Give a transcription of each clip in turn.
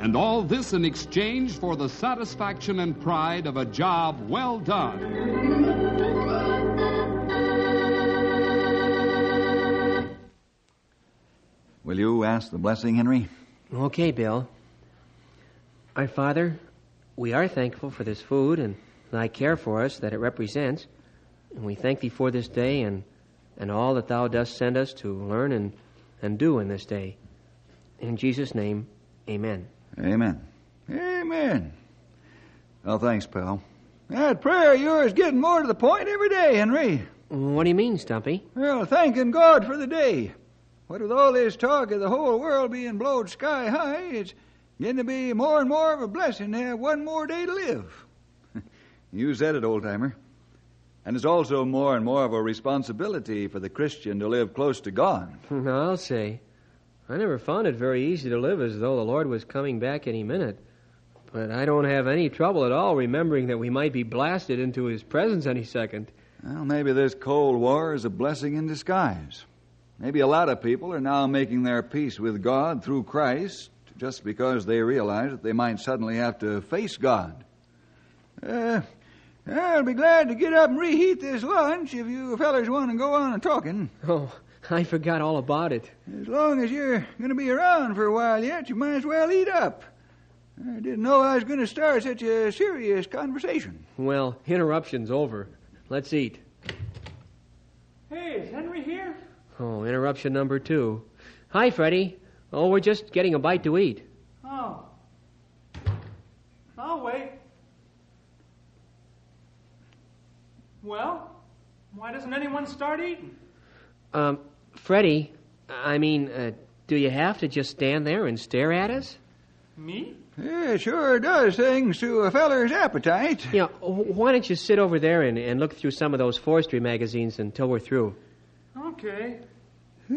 And all this in exchange for the satisfaction and pride of a job well done. Will you ask the blessing, Henry? Okay, Bill. Our Father, we are thankful for this food and thy care for us that it represents. And we thank thee for this day and, and all that thou dost send us to learn and, and do in this day. In Jesus' name, amen. Amen. Amen. Well, thanks, pal. That prayer of yours getting more to the point every day, Henry. What do you mean, Stumpy? Well, thanking God for the day. What with all this talk of the whole world being blowed sky high, it's getting to be more and more of a blessing to have one more day to live. you said it, old timer. And it's also more and more of a responsibility for the Christian to live close to God. I'll say. I never found it very easy to live as though the Lord was coming back any minute. But I don't have any trouble at all remembering that we might be blasted into His presence any second. Well, maybe this Cold War is a blessing in disguise. Maybe a lot of people are now making their peace with God through Christ just because they realize that they might suddenly have to face God. Uh, I'll be glad to get up and reheat this lunch if you fellers want to go on talking. Oh, I forgot all about it. As long as you're going to be around for a while yet, you might as well eat up. I didn't know I was going to start such a serious conversation. Well, interruption's over. Let's eat. Hey, is Henry here? Oh, interruption number two. Hi, Freddie. Oh, we're just getting a bite to eat. Oh. I'll wait. Well, why doesn't anyone start eating? Um, Freddie, I mean, uh, do you have to just stand there and stare at us? Me? Yeah, it sure does things to a feller's appetite. Yeah, wh- why don't you sit over there and, and look through some of those forestry magazines until we're through? Okay. I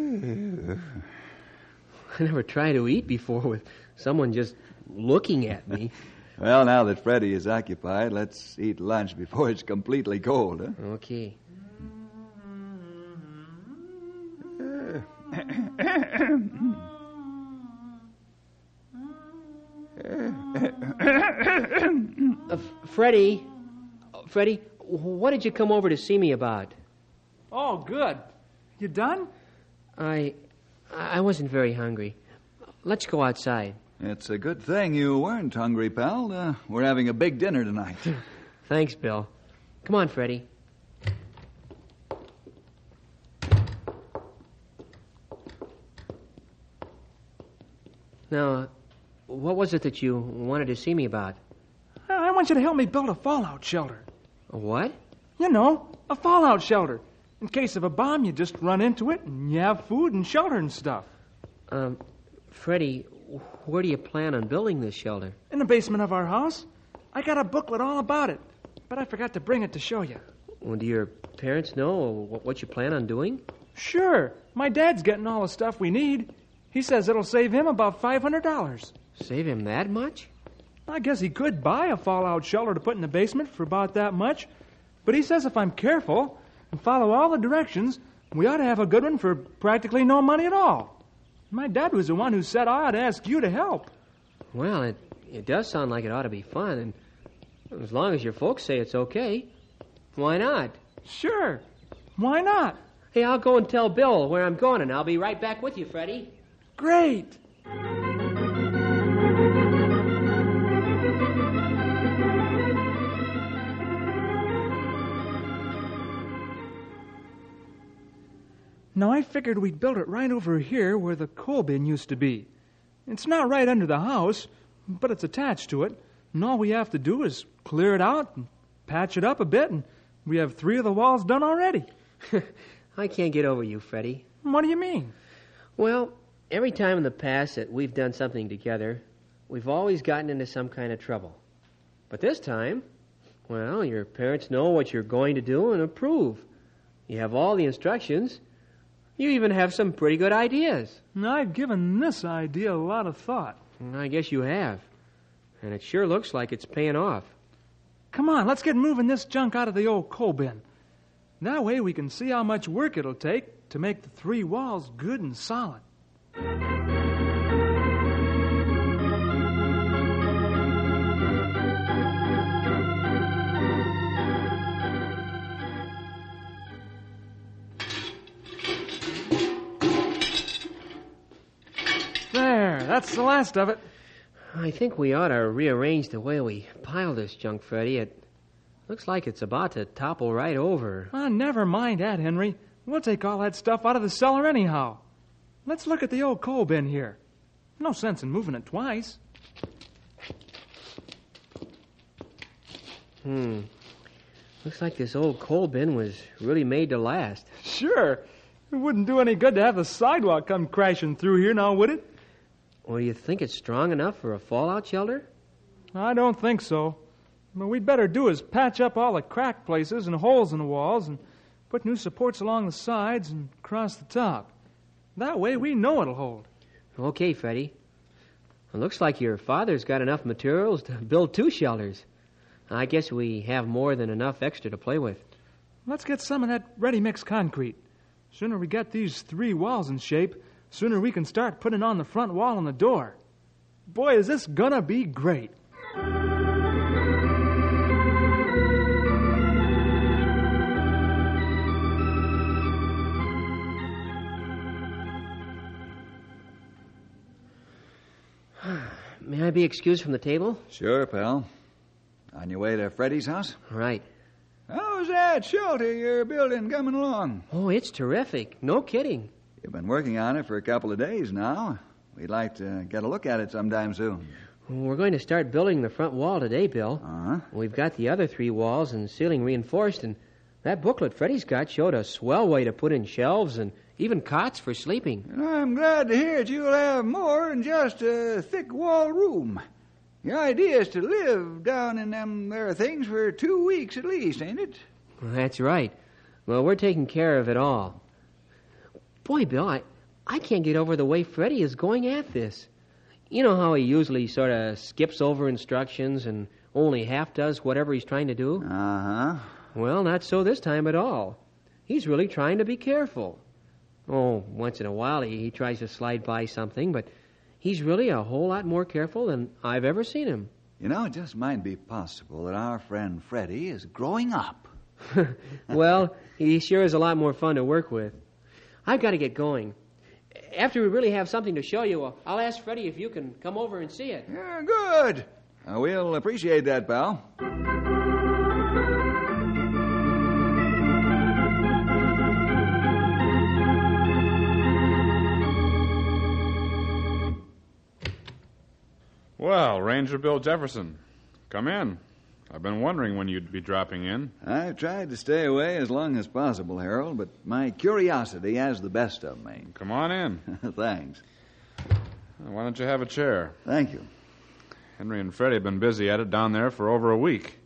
never tried to eat before with someone just looking at me. Well, now that Freddie is occupied, let's eat lunch before it's completely cold, huh? Okay. Uh, F- Freddie, Freddie, what did you come over to see me about? Oh, good. You done? I, I wasn't very hungry. Let's go outside. It's a good thing you weren't hungry, pal. Uh, we're having a big dinner tonight. Thanks, Bill. Come on, Freddie. Now, what was it that you wanted to see me about? Want you to help me build a fallout shelter. A what? You know, a fallout shelter. In case of a bomb, you just run into it and you have food and shelter and stuff. Um, Freddie, where do you plan on building this shelter? In the basement of our house. I got a booklet all about it, but I forgot to bring it to show you. Well, do your parents know what you plan on doing? Sure, my dad's getting all the stuff we need. He says it'll save him about $500. Save him that much? I guess he could buy a fallout shelter to put in the basement for about that much, but he says if I'm careful and follow all the directions, we ought to have a good one for practically no money at all. My dad was the one who said I ought to ask you to help. Well, it, it does sound like it ought to be fun, and as long as your folks say it's okay, why not? Sure. Why not? Hey, I'll go and tell Bill where I'm going, and I'll be right back with you, Freddie. Great. Now, I figured we'd build it right over here where the coal bin used to be. It's not right under the house, but it's attached to it, and all we have to do is clear it out and patch it up a bit, and we have three of the walls done already. I can't get over you, Freddie. What do you mean? Well, every time in the past that we've done something together, we've always gotten into some kind of trouble. But this time, well, your parents know what you're going to do and approve. You have all the instructions. You even have some pretty good ideas. And I've given this idea a lot of thought. And I guess you have. And it sure looks like it's paying off. Come on, let's get moving this junk out of the old coal bin. That way we can see how much work it'll take to make the three walls good and solid. That's the last of it. I think we ought to rearrange the way we pile this junk, Freddie. It looks like it's about to topple right over. Ah, never mind that, Henry. We'll take all that stuff out of the cellar anyhow. Let's look at the old coal bin here. No sense in moving it twice. Hmm. Looks like this old coal bin was really made to last. Sure. It wouldn't do any good to have the sidewalk come crashing through here now, would it? Well, do you think it's strong enough for a fallout shelter? I don't think so. What we'd better do is patch up all the crack places and holes in the walls and put new supports along the sides and across the top. That way we know it'll hold. Okay, Freddie. It looks like your father's got enough materials to build two shelters. I guess we have more than enough extra to play with. Let's get some of that ready mix concrete. Sooner we get these three walls in shape, sooner we can start putting on the front wall and the door. Boy, is this gonna be great. May I be excused from the table? Sure, pal. On your way to Freddie's house? Right. How's that shelter you're building coming along? Oh, it's terrific. No kidding. You've been working on it for a couple of days now. We'd like to get a look at it sometime soon. We're going to start building the front wall today, Bill. Uh huh. We've got the other three walls and ceiling reinforced, and that booklet Freddie's got showed a swell way to put in shelves and even cots for sleeping. And I'm glad to hear that you'll have more than just a thick wall room. Your idea is to live down in them there things for two weeks at least, ain't it? That's right. Well, we're taking care of it all. Boy, Bill, I, I can't get over the way Freddie is going at this. You know how he usually sort of skips over instructions and only half does whatever he's trying to do? Uh huh. Well, not so this time at all. He's really trying to be careful. Oh, once in a while he, he tries to slide by something, but he's really a whole lot more careful than I've ever seen him. You know, it just might be possible that our friend Freddie is growing up. well, he sure is a lot more fun to work with. I've got to get going. After we really have something to show you, I'll ask Freddie if you can come over and see it. Yeah, good. Uh, we'll appreciate that, pal. Well, Ranger Bill Jefferson, come in. I've been wondering when you'd be dropping in. I've tried to stay away as long as possible, Harold, but my curiosity has the best of me. Come on in. Thanks. Why don't you have a chair? Thank you. Henry and Freddie have been busy at it down there for over a week.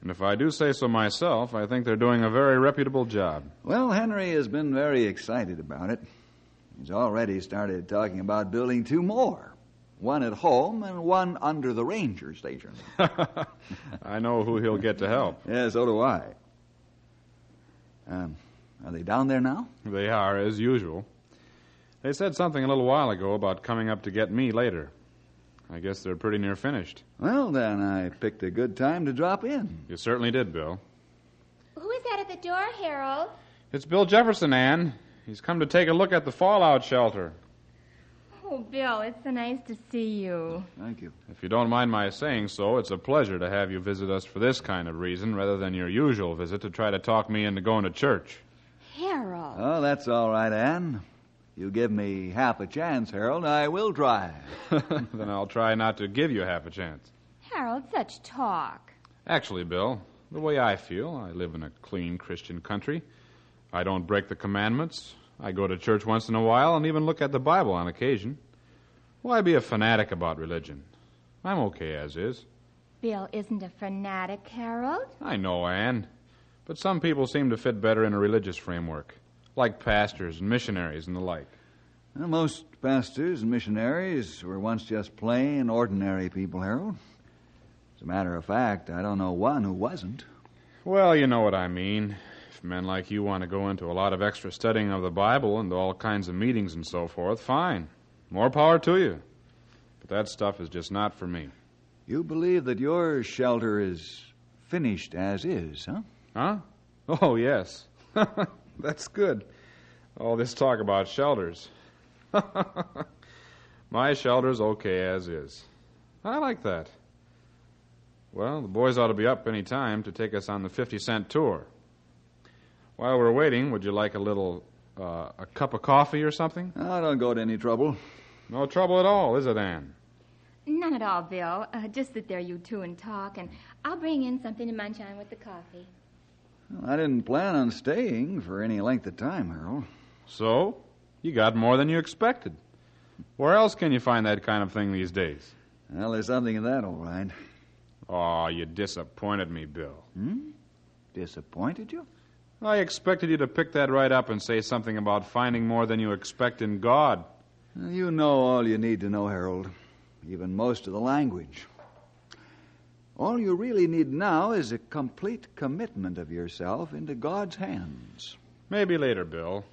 And if I do say so myself, I think they're doing a very reputable job. Well, Henry has been very excited about it. He's already started talking about building two more one at home and one under the ranger station. I know who he'll get to help. yeah, so do I. Um, are they down there now? They are, as usual. They said something a little while ago about coming up to get me later. I guess they're pretty near finished. Well, then I picked a good time to drop in. You certainly did, Bill. Who is that at the door, Harold? It's Bill Jefferson, Anne. He's come to take a look at the fallout shelter. Oh, Bill, it's so nice to see you. Thank you. If you don't mind my saying so, it's a pleasure to have you visit us for this kind of reason rather than your usual visit to try to talk me into going to church. Harold. Oh, that's all right, Anne. You give me half a chance, Harold, I will try. then I'll try not to give you half a chance. Harold, such talk. Actually, Bill, the way I feel, I live in a clean Christian country. I don't break the commandments. I go to church once in a while and even look at the Bible on occasion. Why be a fanatic about religion? I'm okay as is. Bill isn't a fanatic, Harold. I know, Anne. But some people seem to fit better in a religious framework, like pastors and missionaries and the like. Well, most pastors and missionaries were once just plain, ordinary people, Harold. As a matter of fact, I don't know one who wasn't. Well, you know what I mean. If men like you want to go into a lot of extra studying of the Bible and all kinds of meetings and so forth, fine. More power to you. But that stuff is just not for me. You believe that your shelter is finished as is, huh? Huh? Oh, yes. That's good. All this talk about shelters. My shelter's okay as is. I like that. Well, the boys ought to be up any time to take us on the 50 cent tour. While we're waiting, would you like a little, uh, a cup of coffee or something? I don't go to any trouble. No trouble at all, is it, Anne? None at all, Bill. Uh, just sit there, you two, and talk, and I'll bring in something to munch on with the coffee. Well, I didn't plan on staying for any length of time, Harold. So? You got more than you expected. Where else can you find that kind of thing these days? Well, there's something in that, all right. Oh, you disappointed me, Bill. Hmm? Disappointed you? I expected you to pick that right up and say something about finding more than you expect in God. You know all you need to know, Harold, even most of the language. All you really need now is a complete commitment of yourself into God's hands. Maybe later, Bill.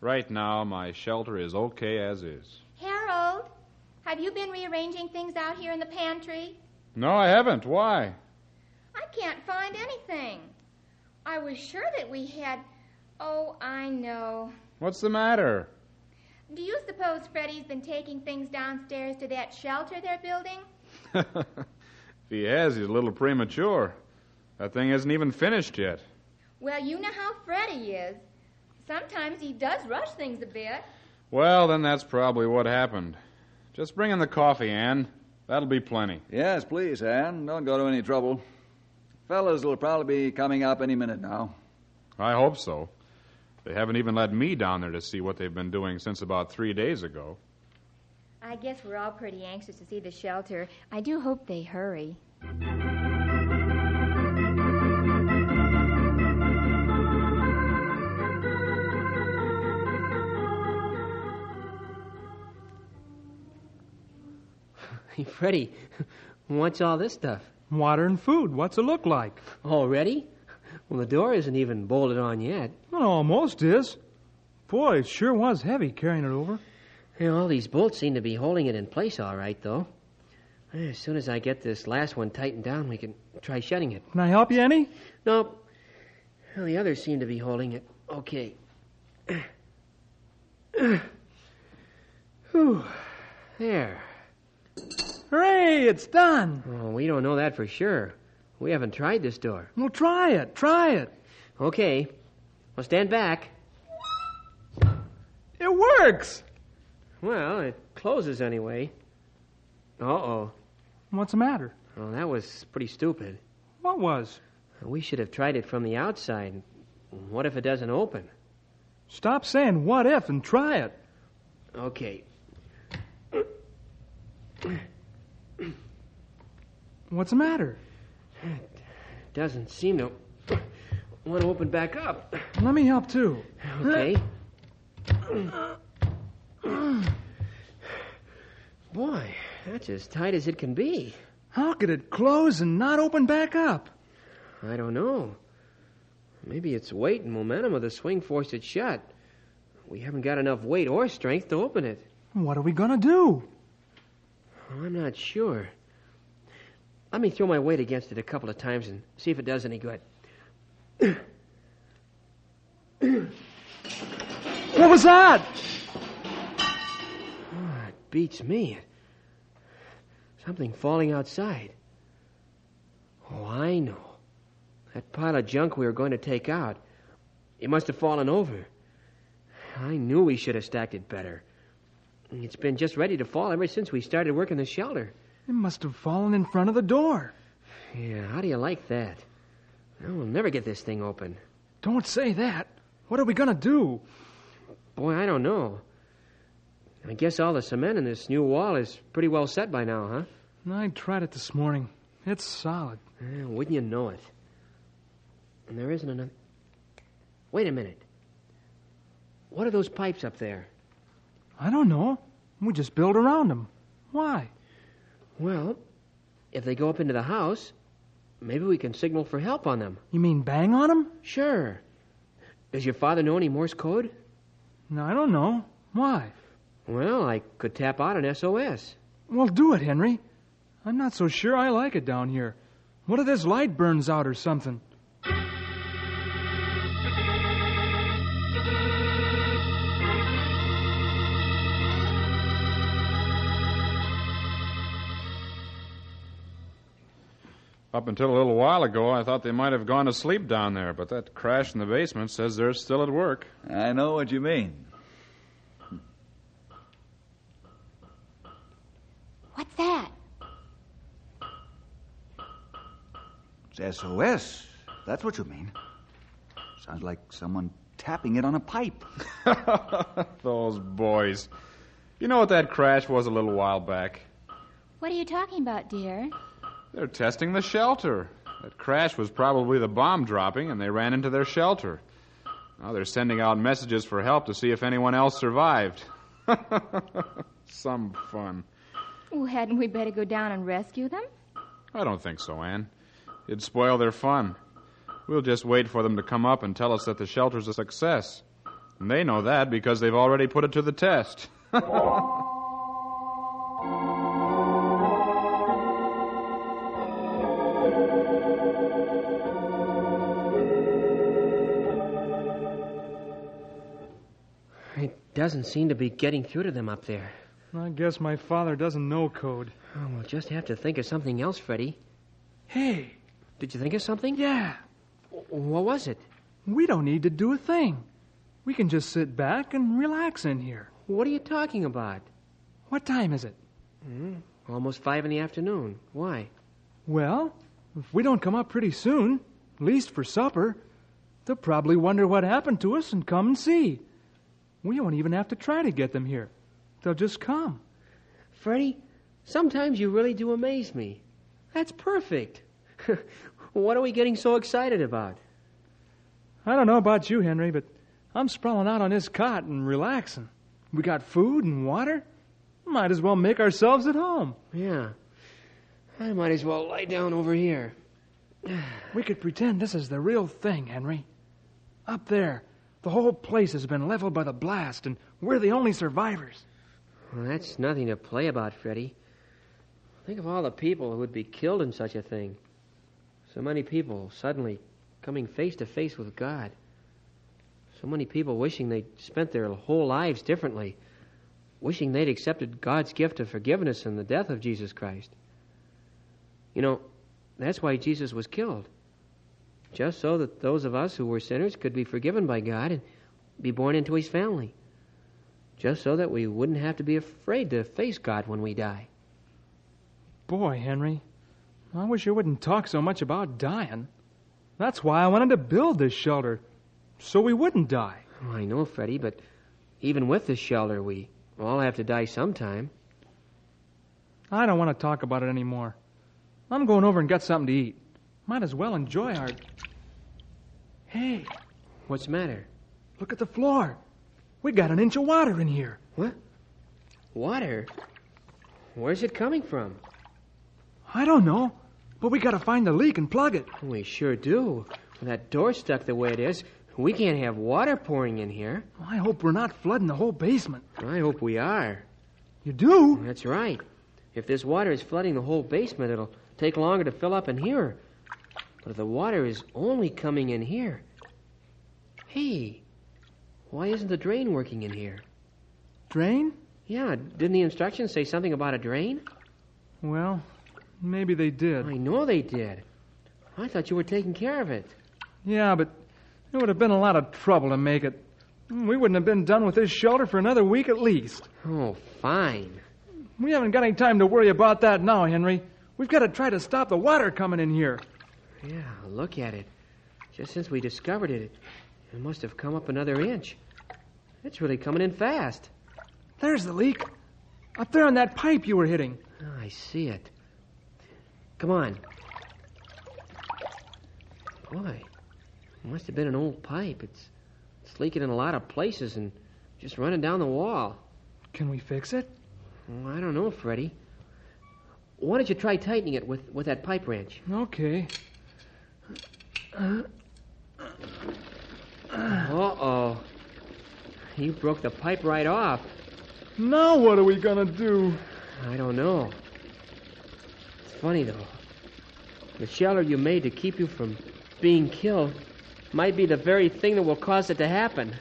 Right now, my shelter is okay as is. Harold, have you been rearranging things out here in the pantry? No, I haven't. Why? I can't find anything. I was sure that we had. Oh, I know. What's the matter? Do you suppose Freddie's been taking things downstairs to that shelter they're building? if he has, he's a little premature. That thing isn't even finished yet. Well, you know how Freddie is. Sometimes he does rush things a bit. Well, then that's probably what happened. Just bring in the coffee, Anne. That'll be plenty. Yes, please, Anne. Don't go to any trouble. Fellas will probably be coming up any minute now. I hope so. They haven't even let me down there to see what they've been doing since about three days ago. I guess we're all pretty anxious to see the shelter. I do hope they hurry. Hey, Freddie, what's all this stuff? Water and food. What's it look like? Already? Well, the door isn't even bolted on yet. Well, almost is. Boy, it sure was heavy carrying it over. Hey, all these bolts seem to be holding it in place all right, though. As soon as I get this last one tightened down, we can try shutting it. Can I help you any? Nope. Well, the others seem to be holding it. Okay. Whew. There. Hooray, it's done. Oh, we don't know that for sure. We haven't tried this door. Well, try it. Try it. Okay. Well, stand back. It works. Well, it closes anyway. Uh oh. What's the matter? Well, that was pretty stupid. What was? We should have tried it from the outside. What if it doesn't open? Stop saying what if and try it. Okay. What's the matter? It doesn't seem to want to open back up. Let me help too. Okay. Boy, that's as tight as it can be. How could it close and not open back up? I don't know. Maybe it's weight and momentum of the swing forced it shut. We haven't got enough weight or strength to open it. What are we gonna do? Oh, I'm not sure. Let me throw my weight against it a couple of times and see if it does any good. What was that? Oh, it beats me. Something falling outside. Oh, I know. That pile of junk we were going to take out. It must have fallen over. I knew we should have stacked it better. It's been just ready to fall ever since we started working the shelter. It must have fallen in front of the door. Yeah, how do you like that? Well, we'll never get this thing open. Don't say that. What are we going to do? Boy, I don't know. I guess all the cement in this new wall is pretty well set by now, huh? I tried it this morning. It's solid. Eh, wouldn't you know it? And there isn't enough. Wait a minute. What are those pipes up there? I don't know. We just build around them. Why? Well, if they go up into the house, maybe we can signal for help on them. You mean bang on them? Sure. Does your father know any Morse code? No, I don't know. Why? Well, I could tap out an SOS. Well, do it, Henry. I'm not so sure I like it down here. What if this light burns out or something? Up until a little while ago, I thought they might have gone to sleep down there, but that crash in the basement says they're still at work. I know what you mean. What's that? It's SOS. That's what you mean. Sounds like someone tapping it on a pipe. Those boys. You know what that crash was a little while back? What are you talking about, dear? They're testing the shelter. That crash was probably the bomb dropping, and they ran into their shelter. Now they're sending out messages for help to see if anyone else survived. Some fun. Well, hadn't we better go down and rescue them? I don't think so, Anne. It'd spoil their fun. We'll just wait for them to come up and tell us that the shelter's a success. And they know that because they've already put it to the test. doesn't seem to be getting through to them up there. I guess my father doesn't know code. Oh, we'll just have to think of something else, Freddie. Hey, Did you think of something? yeah, What was it? we don't need to do a thing. We can just sit back and relax in here. What are you talking about? What time is it? Hmm? Almost five in the afternoon. Why? Well, if we don't come up pretty soon, at least for supper, they'll probably wonder what happened to us and come and see. We won't even have to try to get them here. They'll just come. Freddie, sometimes you really do amaze me. That's perfect. what are we getting so excited about? I don't know about you, Henry, but I'm sprawling out on this cot and relaxing. We got food and water. Might as well make ourselves at home. Yeah. I might as well lie down over here. We could pretend this is the real thing, Henry. Up there, the whole place has been leveled by the blast, and we're the only survivors. Well, that's nothing to play about, Freddie. Think of all the people who would be killed in such a thing. So many people suddenly coming face to face with God. So many people wishing they'd spent their whole lives differently, wishing they'd accepted God's gift of forgiveness and the death of Jesus Christ. You know, that's why Jesus was killed. Just so that those of us who were sinners could be forgiven by God and be born into His family just so that we wouldn't have to be afraid to face God when we die. Boy, Henry, I wish you wouldn't talk so much about dying. That's why I wanted to build this shelter, so we wouldn't die. Oh, I know, Freddie, but even with this shelter, we all have to die sometime. I don't want to talk about it anymore. I'm going over and get something to eat. Might as well enjoy our. Hey, What's the matter? look at the floor. We got an inch of water in here. What? Water? Where's it coming from? I don't know, but we got to find the leak and plug it. We sure do. With that door stuck the way it is, we can't have water pouring in here. I hope we're not flooding the whole basement. I hope we are. You do? That's right. If this water is flooding the whole basement, it'll take longer to fill up in here. But if the water is only coming in here. Hey, why isn't the drain working in here? Drain? Yeah, didn't the instructions say something about a drain? Well, maybe they did. I know they did. I thought you were taking care of it. Yeah, but It would have been a lot of trouble to make it. We wouldn't have been done with this shelter for another week at least. Oh, fine. We haven't got any time to worry about that now, Henry. We've got to try to stop the water coming in here. Yeah, look at it. Just since we discovered it, it must have come up another inch. It's really coming in fast. There's the leak. Up there on that pipe you were hitting. Oh, I see it. Come on. Boy, it must have been an old pipe. It's, it's leaking in a lot of places and just running down the wall. Can we fix it? Oh, I don't know, Freddie. Why don't you try tightening it with, with that pipe wrench? Okay. Uh oh. You broke the pipe right off. Now what are we gonna do? I don't know. It's funny, though. The shelter you made to keep you from being killed might be the very thing that will cause it to happen.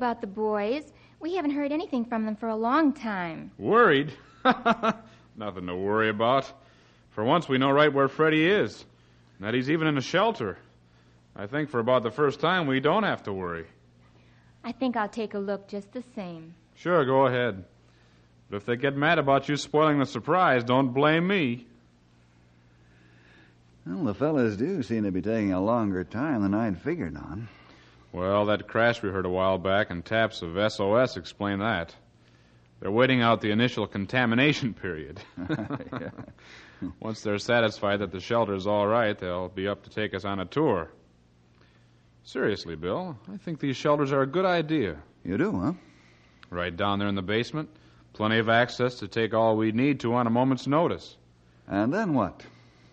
About the boys. We haven't heard anything from them for a long time. Worried? Nothing to worry about. For once, we know right where Freddie is. And that he's even in a shelter. I think for about the first time, we don't have to worry. I think I'll take a look just the same. Sure, go ahead. But if they get mad about you spoiling the surprise, don't blame me. Well, the fellas do seem to be taking a longer time than I'd figured on. Well, that crash we heard a while back and taps of SOS explain that. They're waiting out the initial contamination period. Once they're satisfied that the shelter's all right, they'll be up to take us on a tour. Seriously, Bill, I think these shelters are a good idea. You do, huh? Right down there in the basement, plenty of access to take all we need to on a moment's notice. And then what?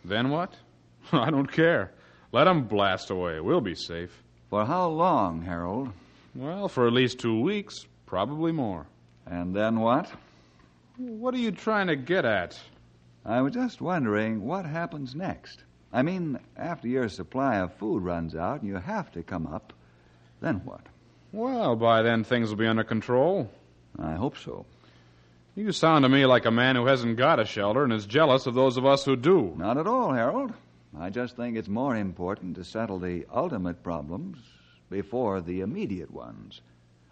Then what? I don't care. Let 'em blast away. We'll be safe. For how long, Harold? Well, for at least two weeks, probably more. And then what? What are you trying to get at? I was just wondering what happens next. I mean, after your supply of food runs out and you have to come up, then what? Well, by then things will be under control. I hope so. You sound to me like a man who hasn't got a shelter and is jealous of those of us who do. Not at all, Harold. I just think it's more important to settle the ultimate problems before the immediate ones.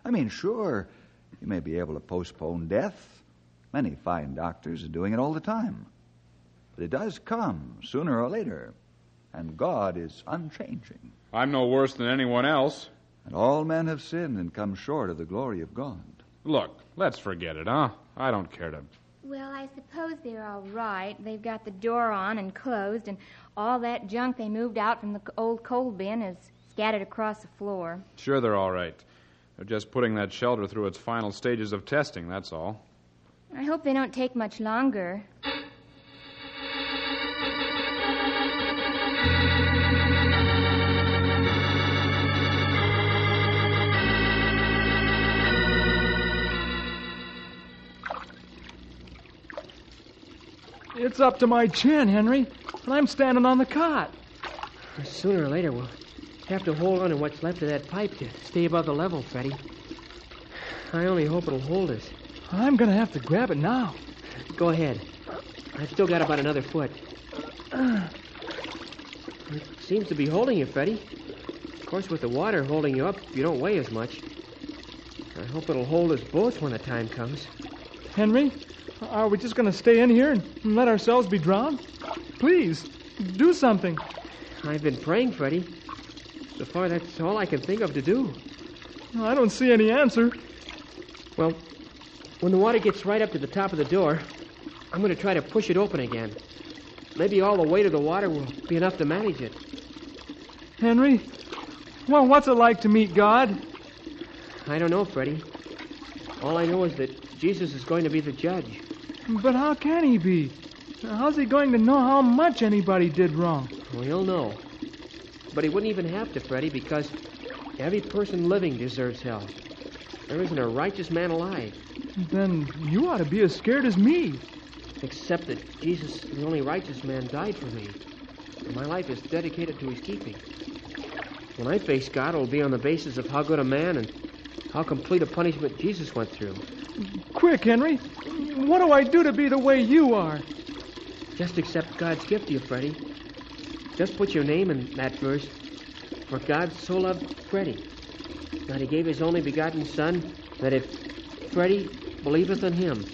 I mean, sure, you may be able to postpone death. Many fine doctors are doing it all the time. But it does come sooner or later, and God is unchanging. I'm no worse than anyone else. And all men have sinned and come short of the glory of God. Look, let's forget it, huh? I don't care to. Well, I suppose they're all right. They've got the door on and closed, and all that junk they moved out from the old coal bin is scattered across the floor. Sure, they're all right. They're just putting that shelter through its final stages of testing, that's all. I hope they don't take much longer. It's up to my chin, Henry, and I'm standing on the cot. Sooner or later, we'll have to hold on to what's left of that pipe to stay above the level, Freddie. I only hope it'll hold us. I'm gonna have to grab it now. Go ahead. I've still got about another foot. It seems to be holding you, Freddie. Of course, with the water holding you up, you don't weigh as much. I hope it'll hold us both when the time comes. Henry, are we just gonna stay in here and let ourselves be drowned? Please, do something. I've been praying, Freddie. So far, that's all I can think of to do. I don't see any answer. Well, when the water gets right up to the top of the door, I'm going to try to push it open again. Maybe all the weight of the water will be enough to manage it. Henry, well, what's it like to meet God? I don't know, Freddie. All I know is that Jesus is going to be the judge. But how can he be? How's he going to know how much anybody did wrong? Well, he'll know. But he wouldn't even have to, Freddie, because every person living deserves hell. There isn't a righteous man alive, Then you ought to be as scared as me. except that Jesus, the only righteous man, died for me. And my life is dedicated to his keeping. When I face God, it'll be on the basis of how good a man and how complete a punishment Jesus went through. Quick, Henry. What do I do to be the way you are? Just accept God's gift to you, Freddie. Just put your name in that verse. For God so loved Freddie that he gave his only begotten Son, that if Freddie believeth in him,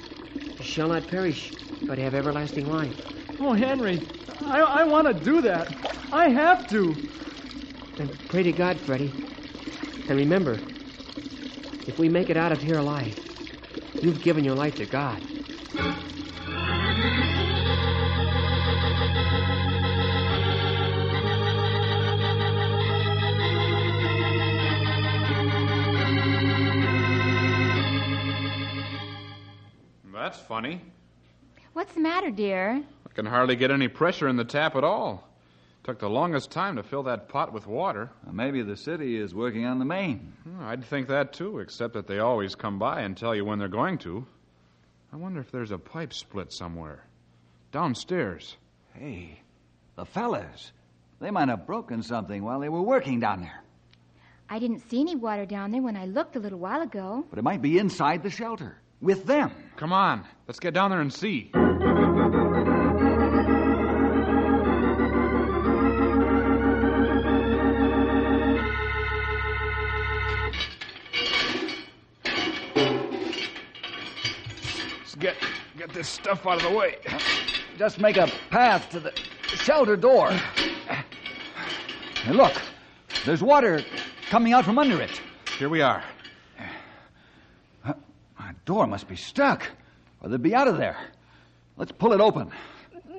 he shall not perish, but have everlasting life. Oh, Henry, I, I want to do that. I have to. Then pray to God, Freddie. And remember, if we make it out of here alive, you've given your life to God. That's funny. What's the matter, dear? I can hardly get any pressure in the tap at all. Took the longest time to fill that pot with water. Well, maybe the city is working on the main. Hmm, I'd think that too, except that they always come by and tell you when they're going to. I wonder if there's a pipe split somewhere. Downstairs. Hey, the fellas. They might have broken something while they were working down there. I didn't see any water down there when I looked a little while ago. But it might be inside the shelter. With them. Come on, let's get down there and see. Get get this stuff out of the way. Just make a path to the shelter door. And look, there's water coming out from under it. Here we are. My door must be stuck, or they'd be out of there. Let's pull it open.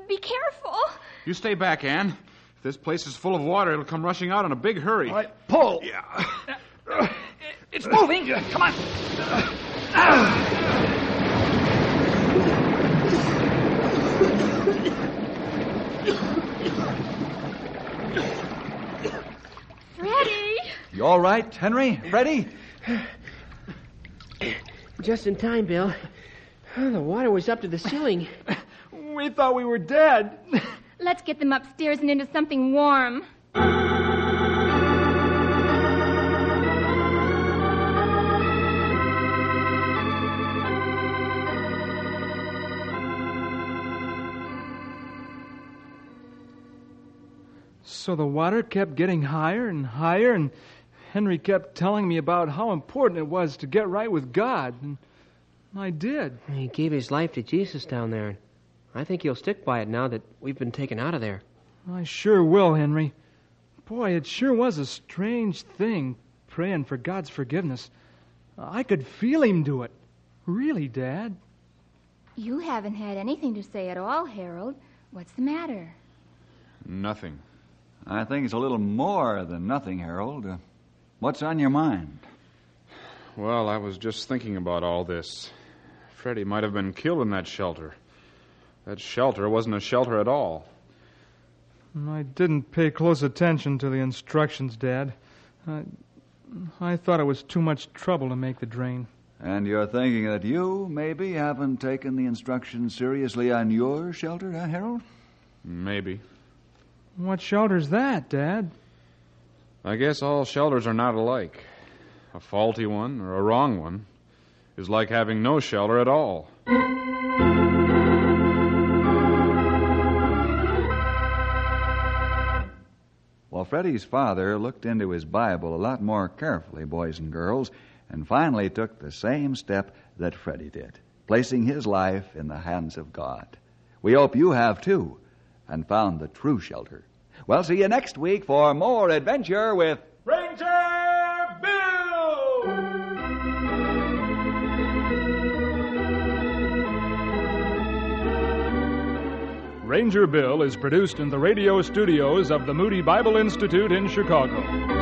Be careful. You stay back, Anne. If this place is full of water, it'll come rushing out in a big hurry. All right, pull. Yeah. It's moving. Come on. Freddie! You all right, Henry? Ready? Just in time, Bill. Oh, the water was up to the ceiling. We thought we were dead. Let's get them upstairs and into something warm. So the water kept getting higher and higher, and Henry kept telling me about how important it was to get right with God. And I did. He gave his life to Jesus down there. And I think he'll stick by it now that we've been taken out of there. I sure will, Henry. Boy, it sure was a strange thing praying for God's forgiveness. I could feel him do it. Really, Dad. You haven't had anything to say at all, Harold. What's the matter? Nothing. I think it's a little more than nothing, Harold. Uh, what's on your mind? Well, I was just thinking about all this. Freddie might have been killed in that shelter. That shelter wasn't a shelter at all. I didn't pay close attention to the instructions, Dad. I, I thought it was too much trouble to make the drain. And you're thinking that you, maybe, haven't taken the instructions seriously on your shelter, huh, Harold? Maybe. What shelter's that, Dad? I guess all shelters are not alike. A faulty one or a wrong one is like having no shelter at all. Well, Freddie's father looked into his Bible a lot more carefully, boys and girls, and finally took the same step that Freddie did, placing his life in the hands of God. We hope you have too, and found the true shelter. We'll see you next week for more adventure with Ranger Bill! Ranger Bill is produced in the radio studios of the Moody Bible Institute in Chicago.